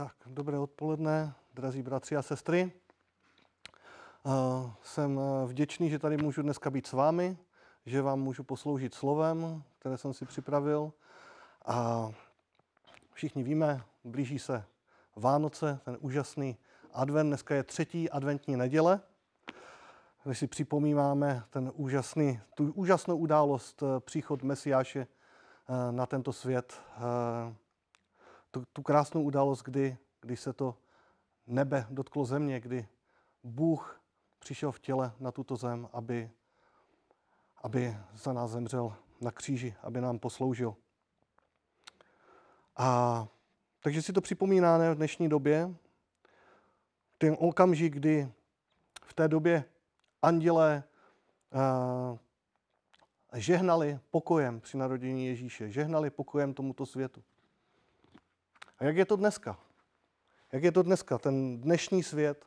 Tak, dobré odpoledne, drazí bratři a sestry. Uh, jsem eh, vděčný, že tady můžu dneska být s vámi, že vám můžu posloužit slovem, které jsem si připravil. A všichni víme, blíží se Vánoce, ten úžasný advent. Dneska je třetí adventní neděle. Když si připomínáme ten úžasný, tu úžasnou událost, eh, příchod Mesiáše na tento svět, tu, tu krásnou událost, kdy, kdy se to nebe dotklo země, kdy Bůh přišel v těle na tuto zem, aby, aby za nás zemřel na kříži, aby nám posloužil. A takže si to připomínáme v dnešní době, ten okamžik, kdy v té době andělé uh, žehnali pokojem při narodění Ježíše, žehnali pokojem tomuto světu. A jak je to dneska? Jak je to dneska, ten dnešní svět?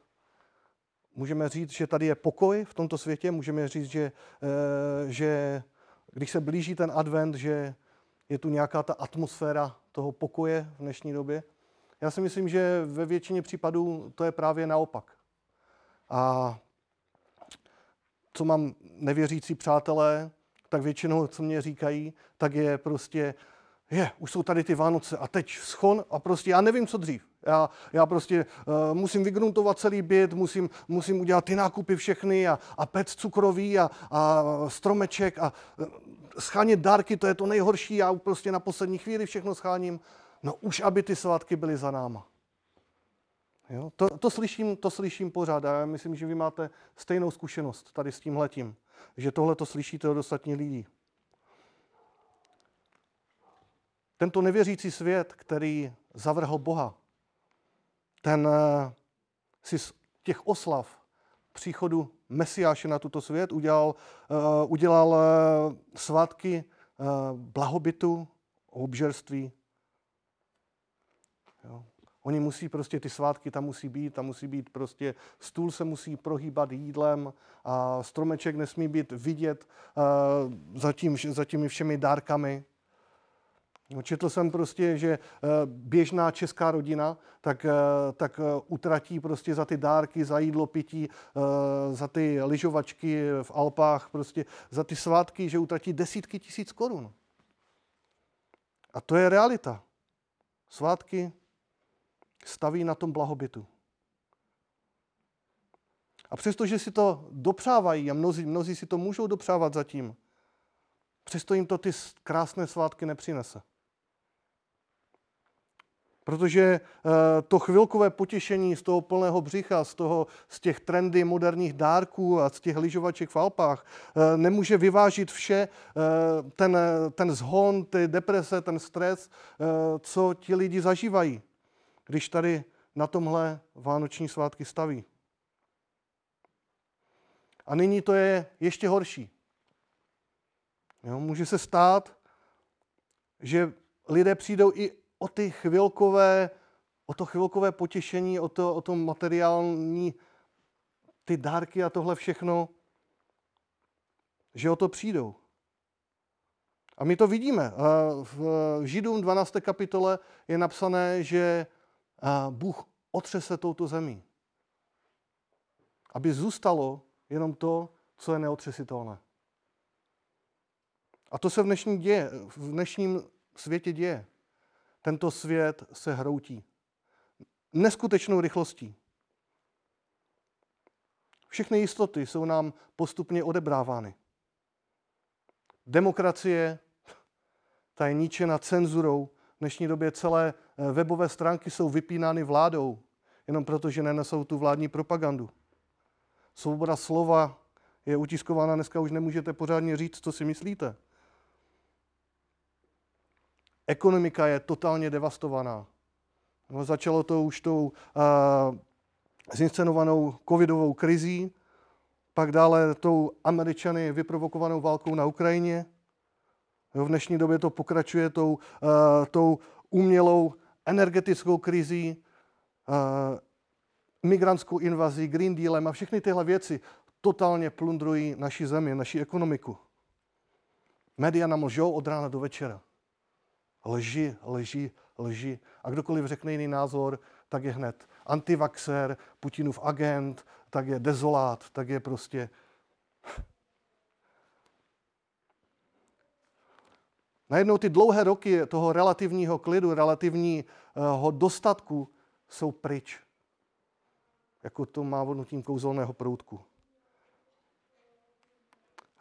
Můžeme říct, že tady je pokoj v tomto světě, můžeme říct, že, eh, že když se blíží ten advent, že je tu nějaká ta atmosféra toho pokoje v dnešní době. Já si myslím, že ve většině případů to je právě naopak. A co mám nevěřící přátelé, tak většinou, co mě říkají, tak je prostě, je, už jsou tady ty Vánoce a teď schon a prostě já nevím, co dřív. Já, já prostě uh, musím vygruntovat celý byt, musím, musím udělat ty nákupy všechny a, a pec cukrový a, a stromeček a uh, schánět dárky, to je to nejhorší, já prostě na poslední chvíli všechno scháním. No už, aby ty svátky byly za náma. Jo? To, to, slyším, to slyším pořád a já myslím, že vy máte stejnou zkušenost tady s tímhletím, že tohle to slyšíte od ostatních lidí. Tento nevěřící svět, který zavrhl Boha, ten eh, si z těch oslav příchodu Mesiáše na tuto svět udělal, uh, udělal uh, svátky blahobytu, obžerství. Jo. Oni musí prostě ty svátky tam musí být, tam musí být prostě, stůl se musí prohýbat jídlem a stromeček nesmí být vidět uh, za, tím, za těmi všemi dárkami. No, četl jsem prostě, že eh, běžná česká rodina tak, eh, tak eh, utratí prostě za ty dárky, za jídlo, pití, za ty lyžovačky v Alpách, prostě za ty svátky, že utratí desítky tisíc korun. A to je realita. Svátky staví na tom blahobytu. A přestože si to dopřávají, a mnozí, mnozí si to můžou dopřávat zatím, přesto jim to ty krásné svátky nepřinese. Protože eh, to chvilkové potěšení z toho plného břicha, z, toho, z těch trendy moderních dárků a z těch lyžovaček v Alpách eh, nemůže vyvážit vše, eh, ten, ten zhon, ty deprese, ten stres, co ti lidi zažívají, když tady na tomhle vánoční svátky staví. A nyní to je ještě horší. Jo, může se stát, že lidé přijdou i o ty chvilkové, o to chvilkové potěšení, o to, o to materiální, ty dárky a tohle všechno, že o to přijdou. A my to vidíme. V Židům 12. kapitole je napsané, že Bůh otřese touto zemí. Aby zůstalo jenom to, co je neotřesitelné. A to se v dnešním, děje, v dnešním světě děje. Tento svět se hroutí. Neskutečnou rychlostí. Všechny jistoty jsou nám postupně odebrávány. Demokracie, ta je ničena cenzurou. V dnešní době celé eh, webové stránky jsou vypínány vládou, jenom proto, že nenesou tu vládní propagandu. Svoboda slova je utiskována, dneska už nemůžete pořádně říct, co si myslíte. Ekonomika je totálně devastovaná. No, začalo to už tou uh, zinscenovanou covidovou krizí, pak dále tou američany vyprovokovanou válkou na Ukrajině. Jo, v dnešní době to pokračuje tou, uh, tou umělou energetickou krizí, uh, migrantskou invazí, Green Dealem a všechny tyhle věci totálně plundrují naši zemi, naši ekonomiku. Média nám lžou od rána do večera lži, lži, lži. A kdokoliv řekne jiný názor, tak je hned antivaxer, Putinův agent, tak je dezolát, tak je prostě... Najednou ty dlouhé roky toho relativního klidu, relativního dostatku jsou pryč. Jako to má vodnutím kouzelného proutku.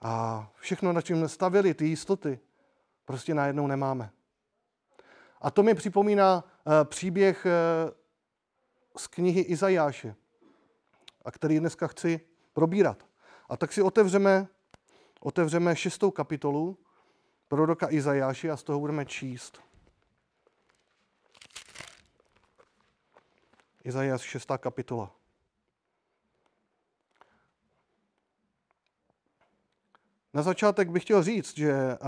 A všechno, na čem stavili, ty jistoty, prostě najednou nemáme. A to mi připomíná eh, příběh eh, z knihy Izajáše, a který dneska chci probírat. A tak si otevřeme, otevřeme šestou kapitolu proroka Izajáše a z toho budeme číst. Izajáš šestá kapitola. Na začátek bych chtěl říct, že eh,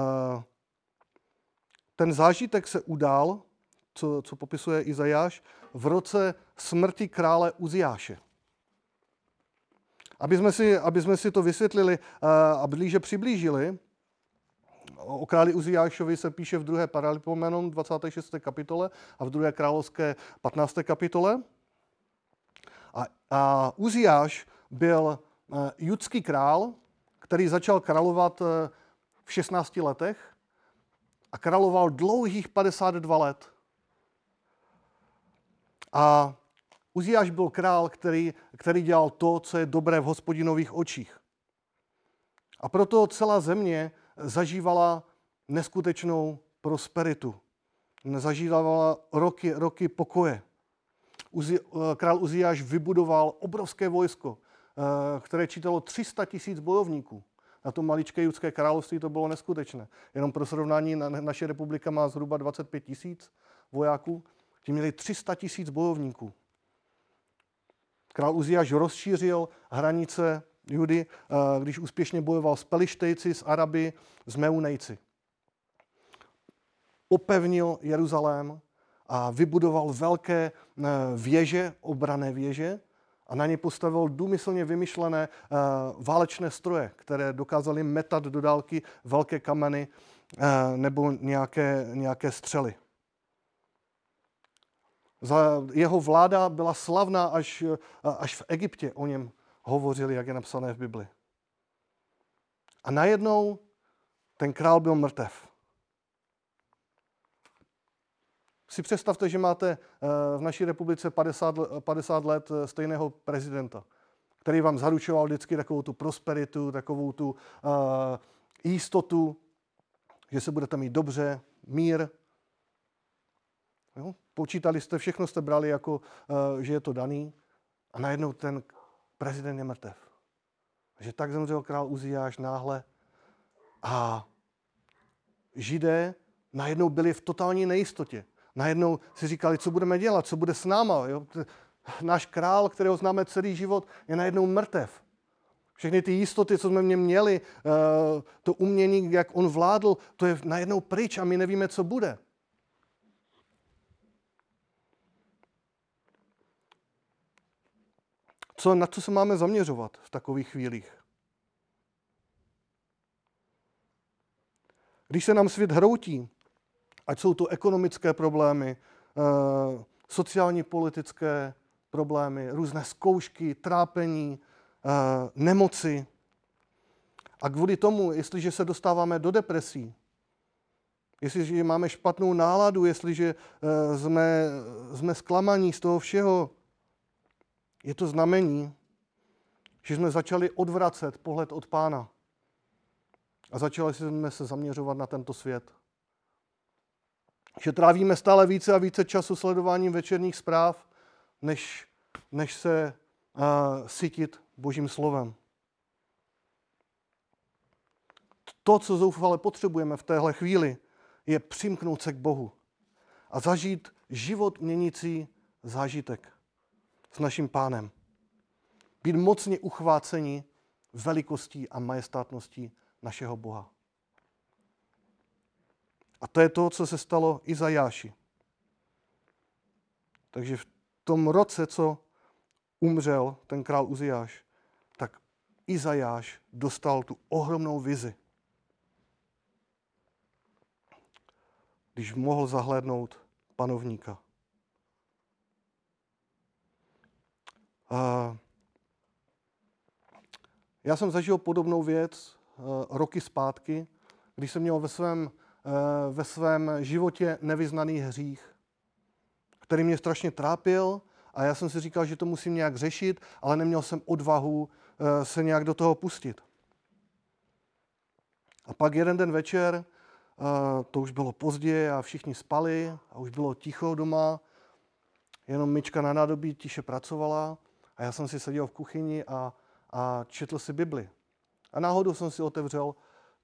ten zážitek se udál, co, co popisuje Izajáš, v roce smrti krále Uziáše. Aby jsme si, aby jsme si to vysvětlili eh, a blíže přiblížili, o králi Uziášovi se píše v druhé Paralipomenon 26. kapitole a v druhé královské 15. kapitole. A, a Uziáš byl eh, judský král, který začal královat eh, v 16 letech a královal dlouhých 52 let. A Uziáš byl král, který, který dělal to, co je dobré v hospodinových očích. A proto celá země zažívala neskutečnou prosperitu. Zažívala roky, roky pokoje. Uzi, eh, král Uziáš vybudoval obrovské vojsko, eh, které čítalo 300 tisíc bojovníků. Na to maličké judské království to bylo neskutečné. Jenom pro srovnání, naše republika má zhruba 25 tisíc vojáků, ti měli 300 tisíc bojovníků. Král Uziáš rozšířil hranice Judy, eh, když úspěšně bojoval s Pelištejci, s Araby, s Meunejci. Opevnil Jeruzalém a vybudoval velké eh, věže, obrané věže, a na ně postavil důmyslně vymyšlené uh, válečné stroje, které dokázaly metat do dálky velké kameny uh, nebo nějaké, nějaké střely. Za jeho vláda byla slavná až, uh, až v Egyptě o něm hovořili, jak je napsané v Bibli. A najednou ten král byl mrtev. Si představte, že máte eh, v naší republice 50, 50 let eh, stejného prezidenta, který vám zaručoval vždycky takovou tu prosperitu, takovou tu uh, jistotu, že se budete mít dobře, mír. Jo? Počítali jste, všechno jste brali jako, uh, že je to daný a najednou ten prezident je mrtev. Že tak zemřel král Uziáš náhle a židé najednou byli v totální nejistotě najednou si říkali, co budeme dělat, co bude s náma. Jo? Náš král, kterého známe celý život, je najednou mrtev. Všechny ty jistoty, co jsme mě měli, eh, to umění, jak on vládl, to je najednou pryč a my nevíme, co bude. Co, na co se máme zaměřovat v takových chvílích? Když se nám svět hroutí, ať jsou to ekonomické problémy, eh, sociální politické problémy, různé zkoušky, trápení, eh, nemoci. A kvůli tomu, jestliže se dostáváme do depresí, jestliže máme špatnou náladu, jestliže eh, jsme, jsme zklamaní z toho všeho, je to znamení, že jsme začali odvracet pohled od pána. A začali jsme se zaměřovat na tento svět že trávíme stále více a více času sledováním večerních zpráv, než, než se uh, sytit Božím slovem. To, co zoufale potřebujeme v téhle chvíli, je přimknout se k Bohu a zažít život měnící zážitek s naším pánem. Být mocně uchváceni velikostí a majestátností našeho Boha. A to je to, co se stalo Izajáši. Takže v tom roce, co umřel ten král Uzijáš, tak Izajáš dostal tu ohromnou vizi. Když mohl zahlédnout panovníka. Já jsem zažil podobnou věc roky zpátky, když jsem měl ve svém, ve svém životě nevyznaný hřích, který mě strašně trápil a já jsem si říkal, že to musím nějak řešit, ale neměl jsem odvahu se nějak do toho pustit. A pak jeden den večer, to už bylo pozdě a všichni spali a už bylo ticho doma, jenom myčka na nádobí tiše pracovala a já jsem si seděl v kuchyni a, a četl si Bibli. A náhodou jsem si otevřel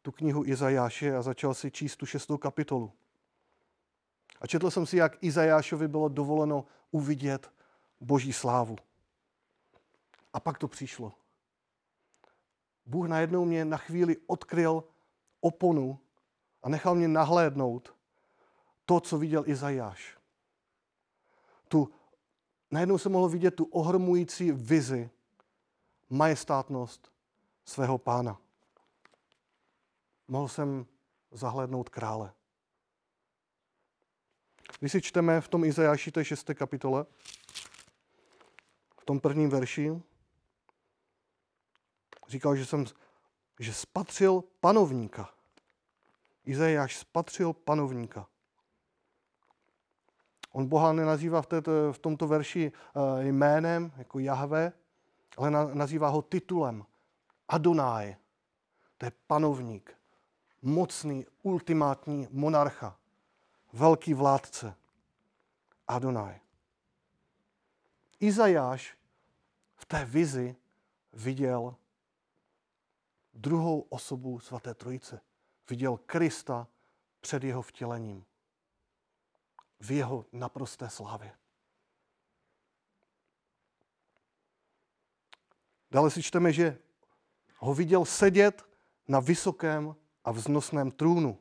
tu knihu Izajáše a začal si číst tu šestou kapitolu. A četl jsem si, jak Izajášovi bylo dovoleno uvidět boží slávu. A pak to přišlo. Bůh najednou mě na chvíli odkryl oponu a nechal mě nahlédnout to, co viděl Izajáš. Tu, najednou jsem mohl vidět tu ohromující vizi, majestátnost svého pána. Mohl jsem zahlédnout krále. Když si čteme v tom Izajáši té 6. kapitole, v tom prvním verši, říkal, že jsem že spatřil panovníka. Izajáš spatřil panovníka. On Boha nenazývá v, této, v tomto verši eh, jménem, jako Jahve, ale nazývá ho titulem. Adonai. To je panovník. Mocný, ultimátní monarcha. Velký vládce. Adonai. Izajáš v té vizi viděl druhou osobu svaté trojice. Viděl Krista před jeho vtělením. V jeho naprosté slávě. Dále si čteme, že ho viděl sedět na vysokém a vznosném trůnu.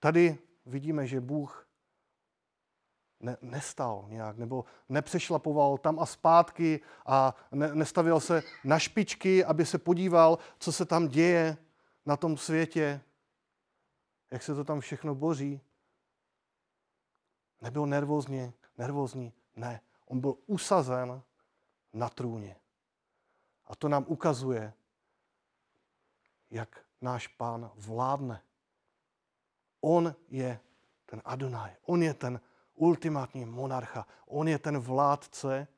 Tady vidíme, že Bůh ne, nestal nějak, nebo nepřešlapoval tam a zpátky a ne, nestavil se na špičky, aby se podíval, co se tam děje na tom světě, jak se to tam všechno boří. Nebyl nervózně, nervózní, ne. On byl usazen na trůně. A to nám ukazuje, jak náš pán vládne. On je ten Adonai, on je ten ultimátní monarcha. On je ten vládce,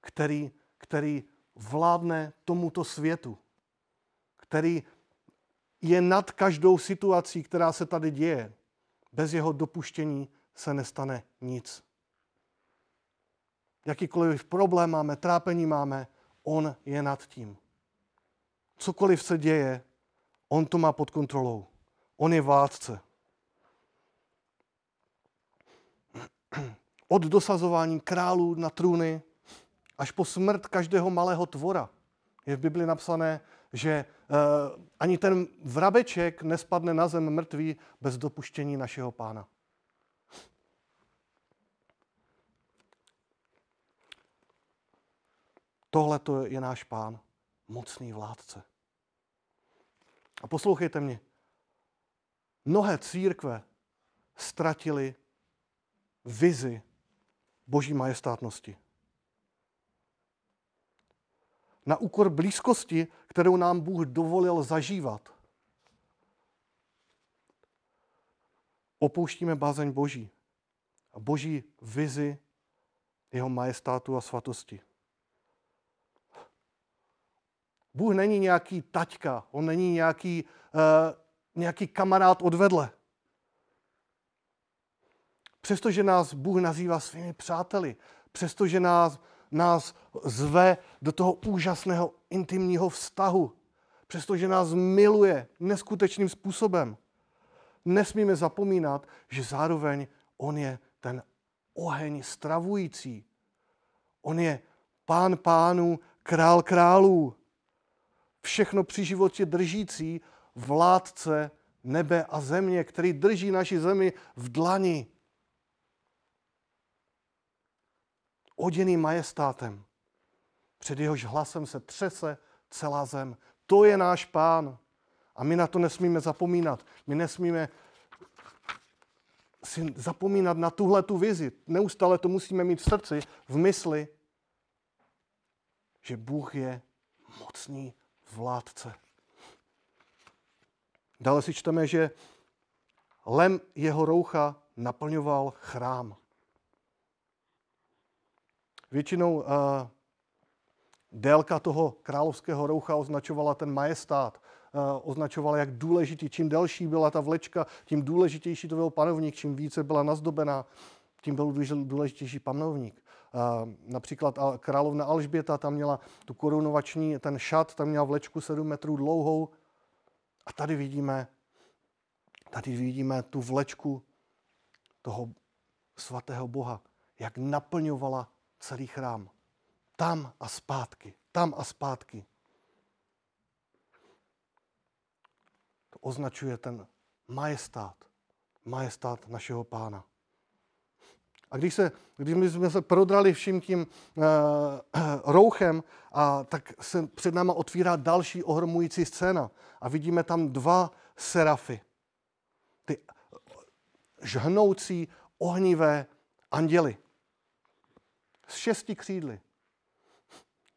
který, který vládne tomuto světu, který je nad každou situací, která se tady děje. Bez jeho dopuštění se nestane nic. Jakýkoliv problém máme, trápení máme, on je nad tím. Cokoliv se děje, on to má pod kontrolou. On je vládce. Od dosazování králů na trůny až po smrt každého malého tvora. Je v Bibli napsané, že uh, ani ten vrabeček nespadne na zem mrtvý bez dopuštění našeho pána. Tohle to je náš pán, mocný vládce. A poslouchejte mě. Mnohé církve ztratili vizi boží majestátnosti. Na úkor blízkosti, kterou nám Bůh dovolil zažívat. Opouštíme bázeň Boží a Boží vizi jeho majestátu a svatosti. Bůh není nějaký taťka, on není nějaký, uh, nějaký kamarád odvedle. Přestože nás Bůh nazývá svými přáteli, přestože nás, nás zve do toho úžasného intimního vztahu, přestože nás miluje neskutečným způsobem, nesmíme zapomínat, že zároveň On je ten oheň stravující. On je pán pánů, král králů, všechno při životě držící, vládce nebe a země, který drží naši zemi v dlani. oděný majestátem. Před jehož hlasem se třese celá zem. To je náš pán. A my na to nesmíme zapomínat. My nesmíme si zapomínat na tuhle tu vizi. Neustále to musíme mít v srdci, v mysli, že Bůh je mocný vládce. Dále si čteme, že lem jeho roucha naplňoval chrám. Většinou uh, délka toho královského roucha označovala ten majestát, uh, označovala, jak důležitý. Čím delší byla ta vlečka, tím důležitější to byl panovník, čím více byla nazdobená, tím byl důležitější panovník. Například královna Alžběta, tam měla tu korunovační, ten šat, tam měla vlečku 7 metrů dlouhou. A tady vidíme, tady vidíme tu vlečku toho svatého Boha, jak naplňovala celý chrám. Tam a zpátky, tam a zpátky. To označuje ten majestát, majestát našeho pána. A když, se, když my jsme se prodrali vším tím uh, rouchem, a, tak se před náma otvírá další ohromující scéna. A vidíme tam dva serafy. Ty žhnoucí, ohnivé anděly s šesti křídly.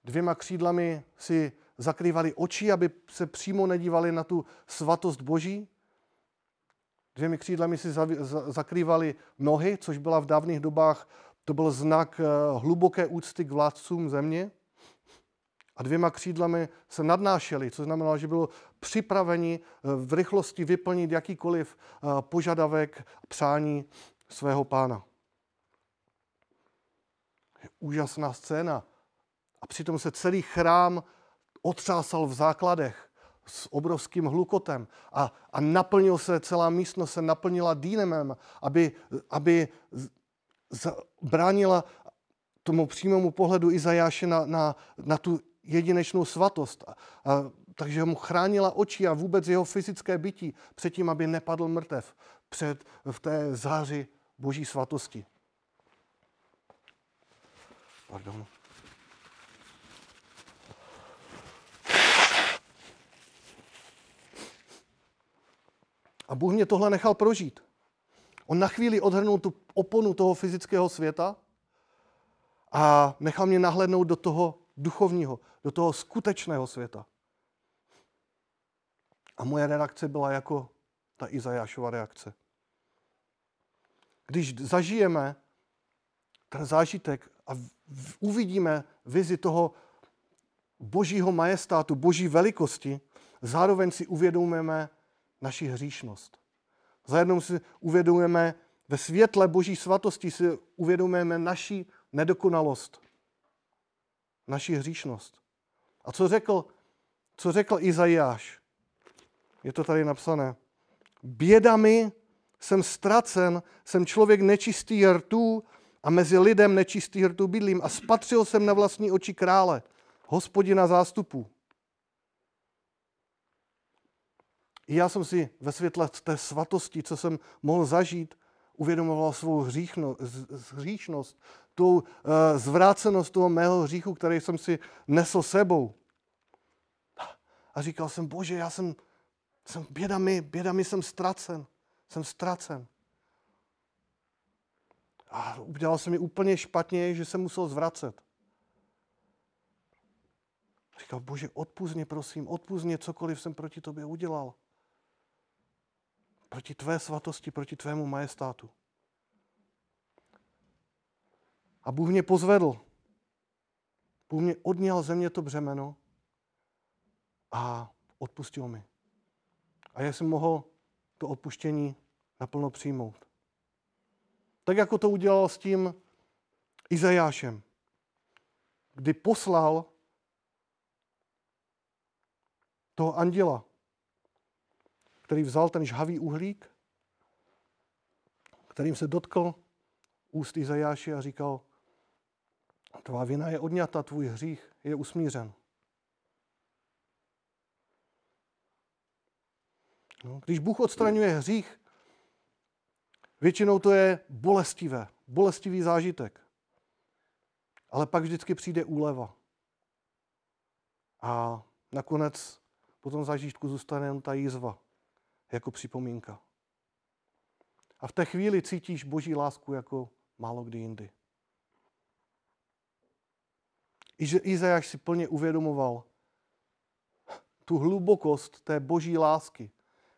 Dvěma křídlami si zakrývali oči, aby se přímo nedívali na tu svatost Boží. Dvěmi křídlami si zakrývali nohy, což byla v dávných dobách, to byl znak eh, hluboké úcty k vládcům země. A dvěma křídlami se nadnášeli, což znamenalo, že bylo připraveni eh, v rychlosti vyplnit jakýkoliv eh, požadavek, přání svého pána úžasná scéna. A přitom se celý chrám otřásal v základech s obrovským hlukotem a, a naplnil se, celá místnost se naplnila dýnemem, aby, aby bránila tomu přímému pohledu Izajáše na, na, na tu jedinečnou svatost. A, a, takže mu chránila oči a vůbec jeho fyzické bytí před tím, aby nepadl mrtev před, v té záři boží svatosti. Pardon. A Bůh mě tohle nechal prožít. On na chvíli odhrnul tu oponu toho fyzického světa a nechal mě nahlednout do toho duchovního, do toho skutečného světa. A moje reakce byla jako ta Izajášova reakce. Když zažijeme ten zážitek a uvidíme vizi toho božího majestátu, boží velikosti, zároveň si uvědomujeme naši hříšnost. Zároveň si uvědomujeme ve světle boží svatosti si uvědomujeme naši nedokonalost, naši hříšnost. A co řekl, co řekl Izajáš? Je to tady napsané. Bědami jsem ztracen, jsem člověk nečistý rtů a mezi lidem nečistý rtu bydlím a spatřil jsem na vlastní oči krále, hospodina zástupů. I já jsem si ve světle té svatosti, co jsem mohl zažít, uvědomoval svou hříchno, hříšnost, tu uh, zvrácenost toho mého hříchu, který jsem si nesl sebou. A říkal jsem, bože, já jsem, jsem bědami, bědami jsem ztracen, jsem ztracen. A udělal se mi úplně špatně, že jsem musel zvracet. Říkal, bože, odpuzně, prosím, odpuzně cokoliv jsem proti tobě udělal. Proti tvé svatosti, proti tvému majestátu. A Bůh mě pozvedl. Bůh mě odněl země to břemeno a odpustil mi. A já jsem mohl to odpuštění naplno přijmout. Tak jako to udělal s tím Izajášem, kdy poslal toho anděla, který vzal ten žhavý uhlík, kterým se dotkl úst Izajáše a říkal, tvá vina je odňata, tvůj hřích je usmířen. No, když Bůh odstraňuje hřích, Většinou to je bolestivé, bolestivý zážitek. Ale pak vždycky přijde úleva. A nakonec po tom zážitku zůstane jen ta jízva jako připomínka. A v té chvíli cítíš boží lásku jako málo kdy jindy. Izajáš si plně uvědomoval tu hlubokost té boží lásky,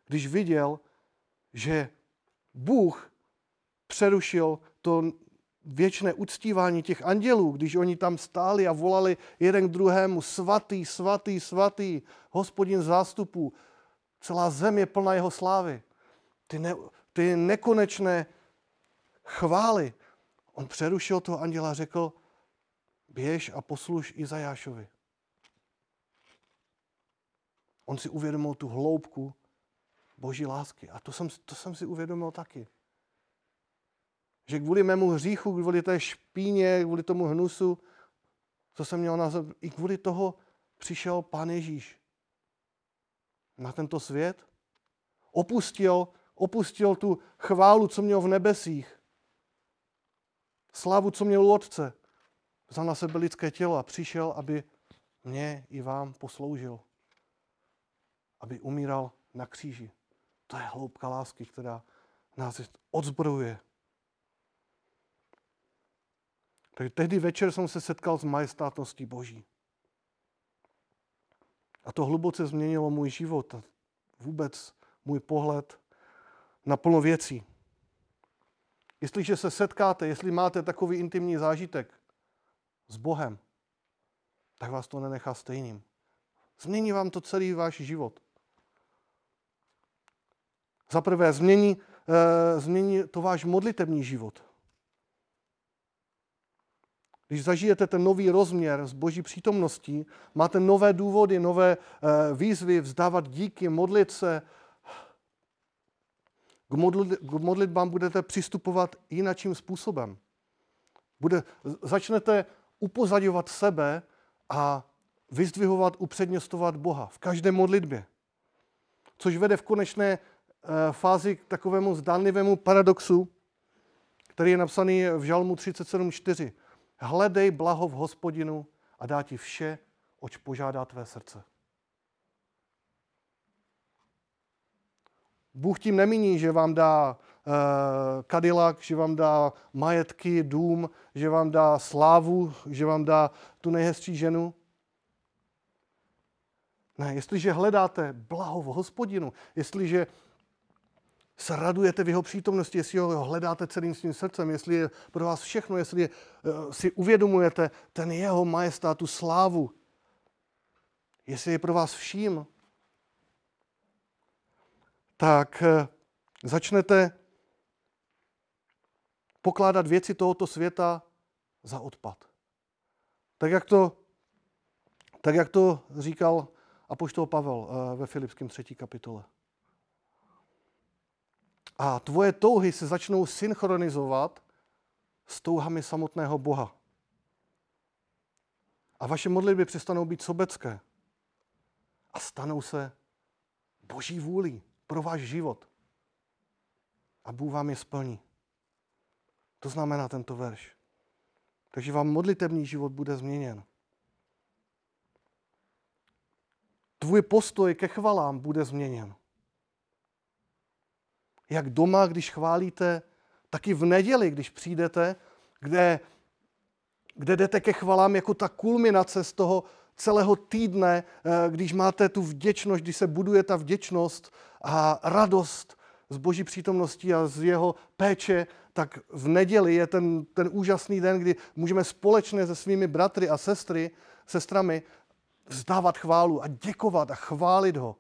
když viděl, že Bůh přerušil to věčné uctívání těch andělů, když oni tam stáli a volali jeden k druhému, svatý, svatý, svatý, hospodin zástupů, celá zem je plná jeho slávy. Ty, ne, ty nekonečné chvály. On přerušil toho anděla a řekl, běž a posluš Izajášovi. On si uvědomil tu hloubku boží lásky. A to jsem, to jsem si uvědomil taky. Že kvůli mému hříchu, kvůli té špíně, kvůli tomu hnusu, co jsem měl na zem, i kvůli toho přišel Pán Ježíš na tento svět. Opustil, opustil tu chválu, co měl v nebesích. Slavu, co měl u Otce. Vzal na sebe lidské tělo a přišel, aby mě i vám posloužil. Aby umíral na kříži. To je hloubka lásky, která nás odzbrojuje. Takže tehdy večer jsem se setkal s majestátností Boží. A to hluboce změnilo můj život a vůbec můj pohled na plno věcí. Jestliže se setkáte, jestli máte takový intimní zážitek s Bohem, tak vás to nenechá stejným. Změní vám to celý váš život. Za prvé, změní, e, změní to váš modlitební život. Když zažijete ten nový rozměr z boží přítomností, máte nové důvody, nové e, výzvy, vzdávat díky, modlit se. K modlitbám budete přistupovat jinakým způsobem. Bude, začnete upozadovat sebe a vyzdvihovat, upřednostovat Boha v každé modlitbě. Což vede v konečné Eh, fázi k takovému zdánlivému paradoxu, který je napsaný v Žalmu 37.4. Hledej blaho v hospodinu a dá ti vše, oč požádá tvé srdce. Bůh tím nemíní, že vám dá uh, Cadillac, že vám dá majetky, dům, že vám dá slávu, že vám dá tu nejhezčí ženu. Ne, jestliže hledáte blaho v hospodinu, jestliže se radujete v jeho přítomnosti, jestli ho hledáte celým svým srdcem, jestli je pro vás všechno, jestli je, eh, si uvědomujete ten jeho majestátu slávu, jestli je pro vás vším, tak eh, začnete pokládat věci tohoto světa za odpad. Tak jak to, tak jak to říkal apoštol Pavel eh, ve Filipském třetí kapitole. A tvoje touhy se začnou synchronizovat s touhami samotného Boha. A vaše modlitby přestanou být sobecké a stanou se boží vůli pro váš život. A Bůh vám je splní. To znamená tento verš. Takže vám modlitební život bude změněn. Tvůj postoj ke chvalám bude změněn jak doma, když chválíte, tak i v neděli, když přijdete, kde, kde jdete ke chvalám jako ta kulminace z toho celého týdne, eh, když máte tu vděčnost, když se buduje ta vděčnost a radost z boží přítomnosti a z jeho péče, tak v neděli je ten, ten úžasný den, kdy můžeme společně se svými bratry a sestry, sestrami vzdávat chválu a děkovat a chválit ho.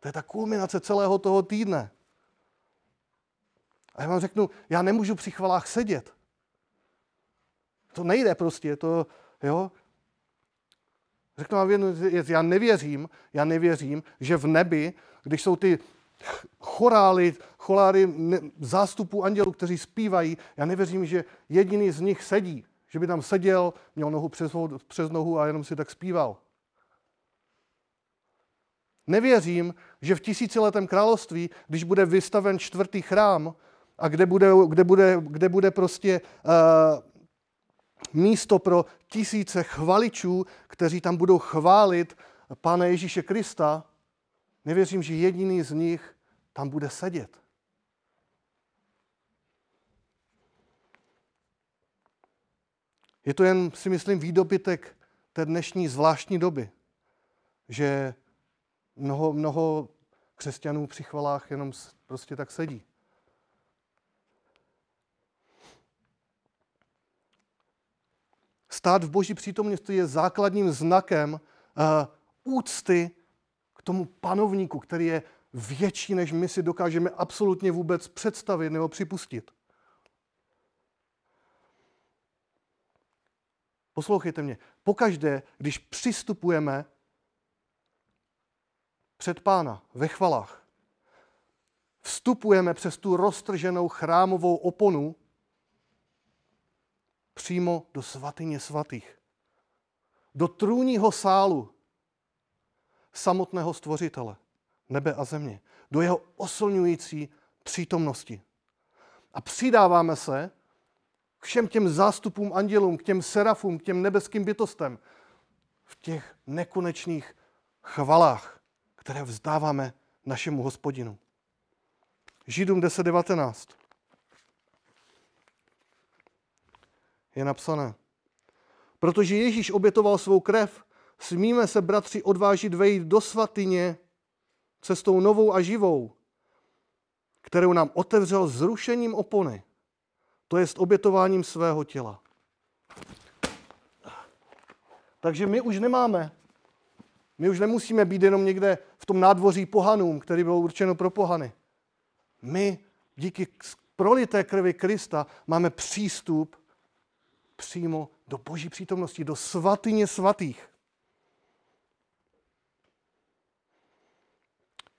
To je ta kulminace celého toho týdne. A já vám řeknu, já nemůžu při chvalách sedět. To nejde prostě, to, jo. Řeknu vám jednu věc, já nevěřím, já nevěřím, že v nebi, když jsou ty chorály, chorály zástupů andělů, kteří zpívají, já nevěřím, že jediný z nich sedí, že by tam seděl, měl nohu přes, přes nohu a jenom si tak zpíval. Nevěřím, že v tisíciletém království, když bude vystaven čtvrtý chrám, a kde bude, kde bude, kde bude prostě uh, místo pro tisíce chvaličů, kteří tam budou chválit Pána Ježíše Krista, nevěřím, že jediný z nich tam bude sedět. Je to jen, si myslím, výdobytek té dnešní zvláštní doby, že mnoho, mnoho křesťanů při chvalách jenom prostě tak sedí. Stát v boží přítomnosti je základním znakem uh, úcty k tomu panovníku, který je větší, než my si dokážeme absolutně vůbec představit nebo připustit. Poslouchejte mě. Pokaždé, když přistupujeme před pána ve chvalách, vstupujeme přes tu roztrženou chrámovou oponu přímo do svatyně svatých. Do trůního sálu samotného stvořitele, nebe a země. Do jeho oslňující přítomnosti. A přidáváme se k všem těm zástupům andělům, k těm serafům, k těm nebeským bytostem v těch nekonečných chvalách, které vzdáváme našemu hospodinu. Židům 10.19 je napsané. Protože Ježíš obětoval svou krev, smíme se, bratři, odvážit vejít do svatyně cestou novou a živou, kterou nám otevřel zrušením opony, to je obětováním svého těla. Takže my už nemáme, my už nemusíme být jenom někde v tom nádvoří pohanům, který bylo určeno pro pohany. My díky prolité krvi Krista máme přístup přímo do boží přítomnosti, do svatyně svatých.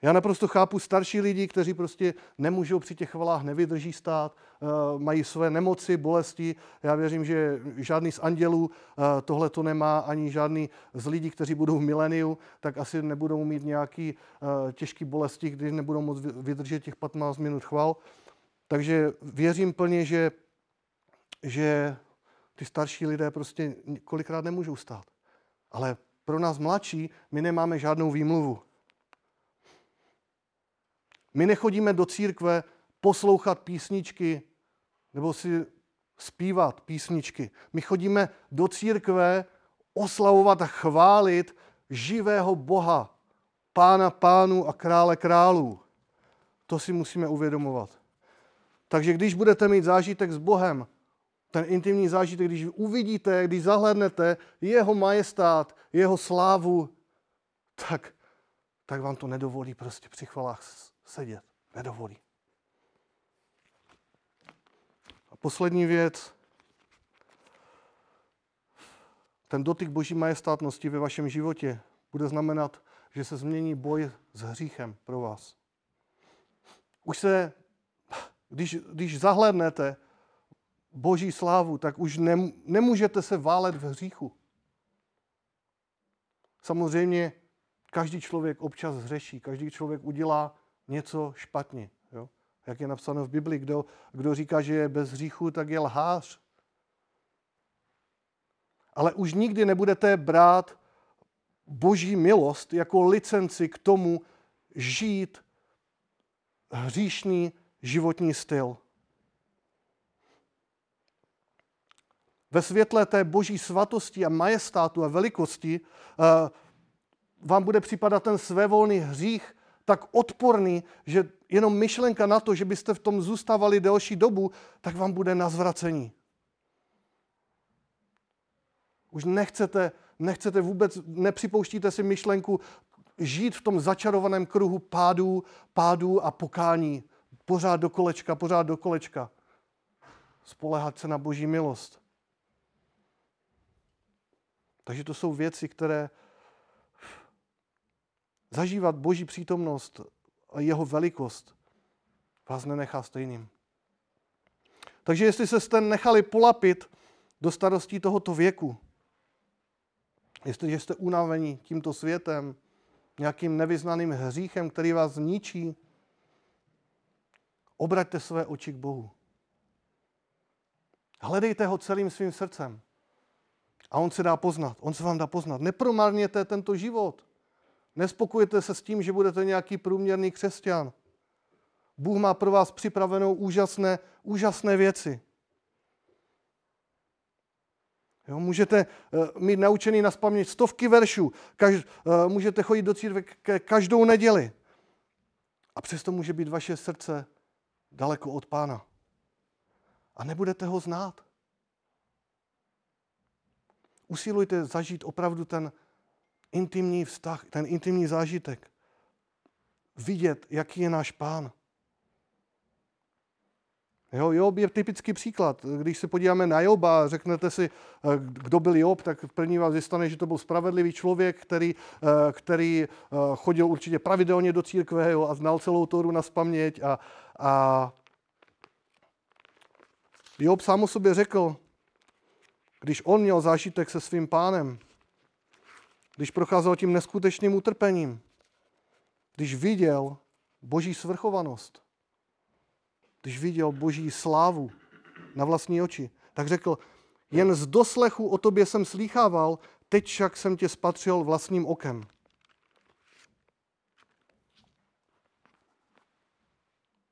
Já naprosto chápu starší lidi, kteří prostě nemůžou při těch chvalách, nevydrží stát, eh, mají své nemoci, bolesti. Já věřím, že žádný z andělů eh, tohle to nemá, ani žádný z lidí, kteří budou v mileniu, tak asi nebudou mít nějaký eh, těžký bolesti, když nebudou moct vydržet těch 15 minut chval. Takže věřím plně, že, že ty starší lidé prostě kolikrát nemůžou stát. Ale pro nás mladší my nemáme žádnou výmluvu. My nechodíme do církve poslouchat písničky nebo si zpívat písničky. My chodíme do církve oslavovat a chválit živého Boha, pána pánů a krále králů. To si musíme uvědomovat. Takže když budete mít zážitek s Bohem, ten intimní zážitek, když uvidíte, když zahlednete jeho majestát, jeho slávu, tak, tak vám to nedovolí prostě při chvalách sedět. Nedovolí. A poslední věc. Ten dotyk boží majestátnosti ve vašem životě bude znamenat, že se změní boj s hříchem pro vás. Už se, když, když zahlednete boží slávu, tak už nemůžete se válet v hříchu. Samozřejmě každý člověk občas hřeší, každý člověk udělá něco špatně. Jo? Jak je napsáno v Bibli, kdo, kdo říká, že je bez hříchu, tak je lhář. Ale už nikdy nebudete brát boží milost jako licenci k tomu žít hříšný životní styl. Ve světle té boží svatosti a majestátu a velikosti uh, vám bude připadat ten svévolný hřích tak odporný, že jenom myšlenka na to, že byste v tom zůstávali delší dobu, tak vám bude na zvracení. Už nechcete, nechcete vůbec, nepřipouštíte si myšlenku žít v tom začarovaném kruhu pádů, pádů a pokání. Pořád do kolečka, pořád do kolečka. Spolehat se na boží milost. Takže to jsou věci, které Zažívat Boží přítomnost a jeho velikost vás nenechá stejným. Takže jestli se jste nechali polapit do starostí tohoto věku, jestliže jste unaveni tímto světem, nějakým nevyznaným hříchem, který vás zničí, obraťte své oči k Bohu. Hledejte ho celým svým srdcem. A on se dá poznat. On se vám dá poznat. Nepromarněte tento život. Nespokojte se s tím, že budete nějaký průměrný křesťan. Bůh má pro vás připravenou úžasné, úžasné věci. Jo, můžete uh, mít naučený na spaměť stovky veršů, kaž, uh, můžete chodit do církve ke každou neděli. A přesto může být vaše srdce daleko od pána. A nebudete ho znát. Usilujte zažít opravdu ten intimní vztah, ten intimní zážitek. Vidět, jaký je náš pán. Jo, Job je typický příklad. Když se podíváme na Joba a řeknete si, eh, kdo byl Job, tak první vás vystane, že to byl spravedlivý člověk, který, eh, který eh, chodil určitě pravidelně do církve jo, a znal celou Tóru na spaměť. A, a Job sám o sobě řekl, když on měl zážitek se svým pánem, když procházel tím neskutečným utrpením, když viděl boží svrchovanost, když viděl boží slávu na vlastní oči, tak řekl, jen z doslechu o tobě jsem slýchával, teď však jsem tě spatřil vlastním okem.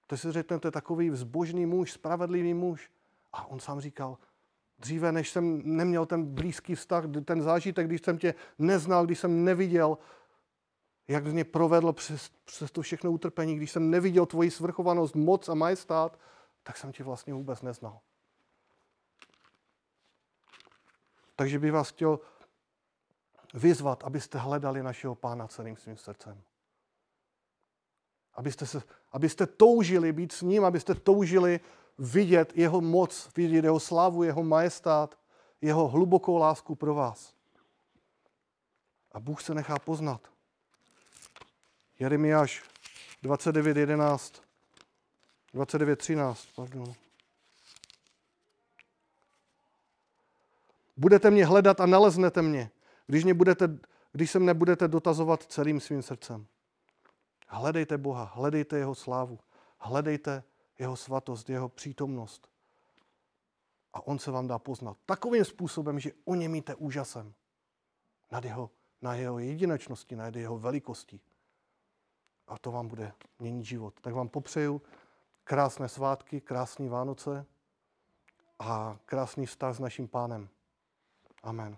To si řeknete, takový vzbožný muž, spravedlivý muž. A on sám říkal, dříve než jsem neměl ten blízký vztah, ten zážitek, když jsem tě neznal, když jsem neviděl, jak mě provedl přes, přes to všechno utrpení, když jsem neviděl tvoji svrchovanost, moc a majestát, tak jsem tě vlastně vůbec neznal. Takže bych vás chtěl vyzvat, abyste hledali našeho pána celým svým srdcem. Abyste, se, abyste toužili být s ním, abyste toužili vidět jeho moc, vidět jeho slávu, jeho majestát, jeho hlubokou lásku pro vás. A Bůh se nechá poznat. Jeremiáš 29.11, 29.13, pardon. Budete mě hledat a naleznete mě, když, mě budete, když se mne budete dotazovat celým svým srdcem. Hledejte Boha, hledejte jeho slávu, hledejte jeho svatost, jeho přítomnost. A on se vám dá poznat takovým způsobem, že o něm míte úžasem nad jeho, na jeho jedinečnosti, na jeho velikosti a to vám bude měnit život. Tak vám popřeju krásné svátky, krásné Vánoce a krásný vztah s naším pánem. Amen.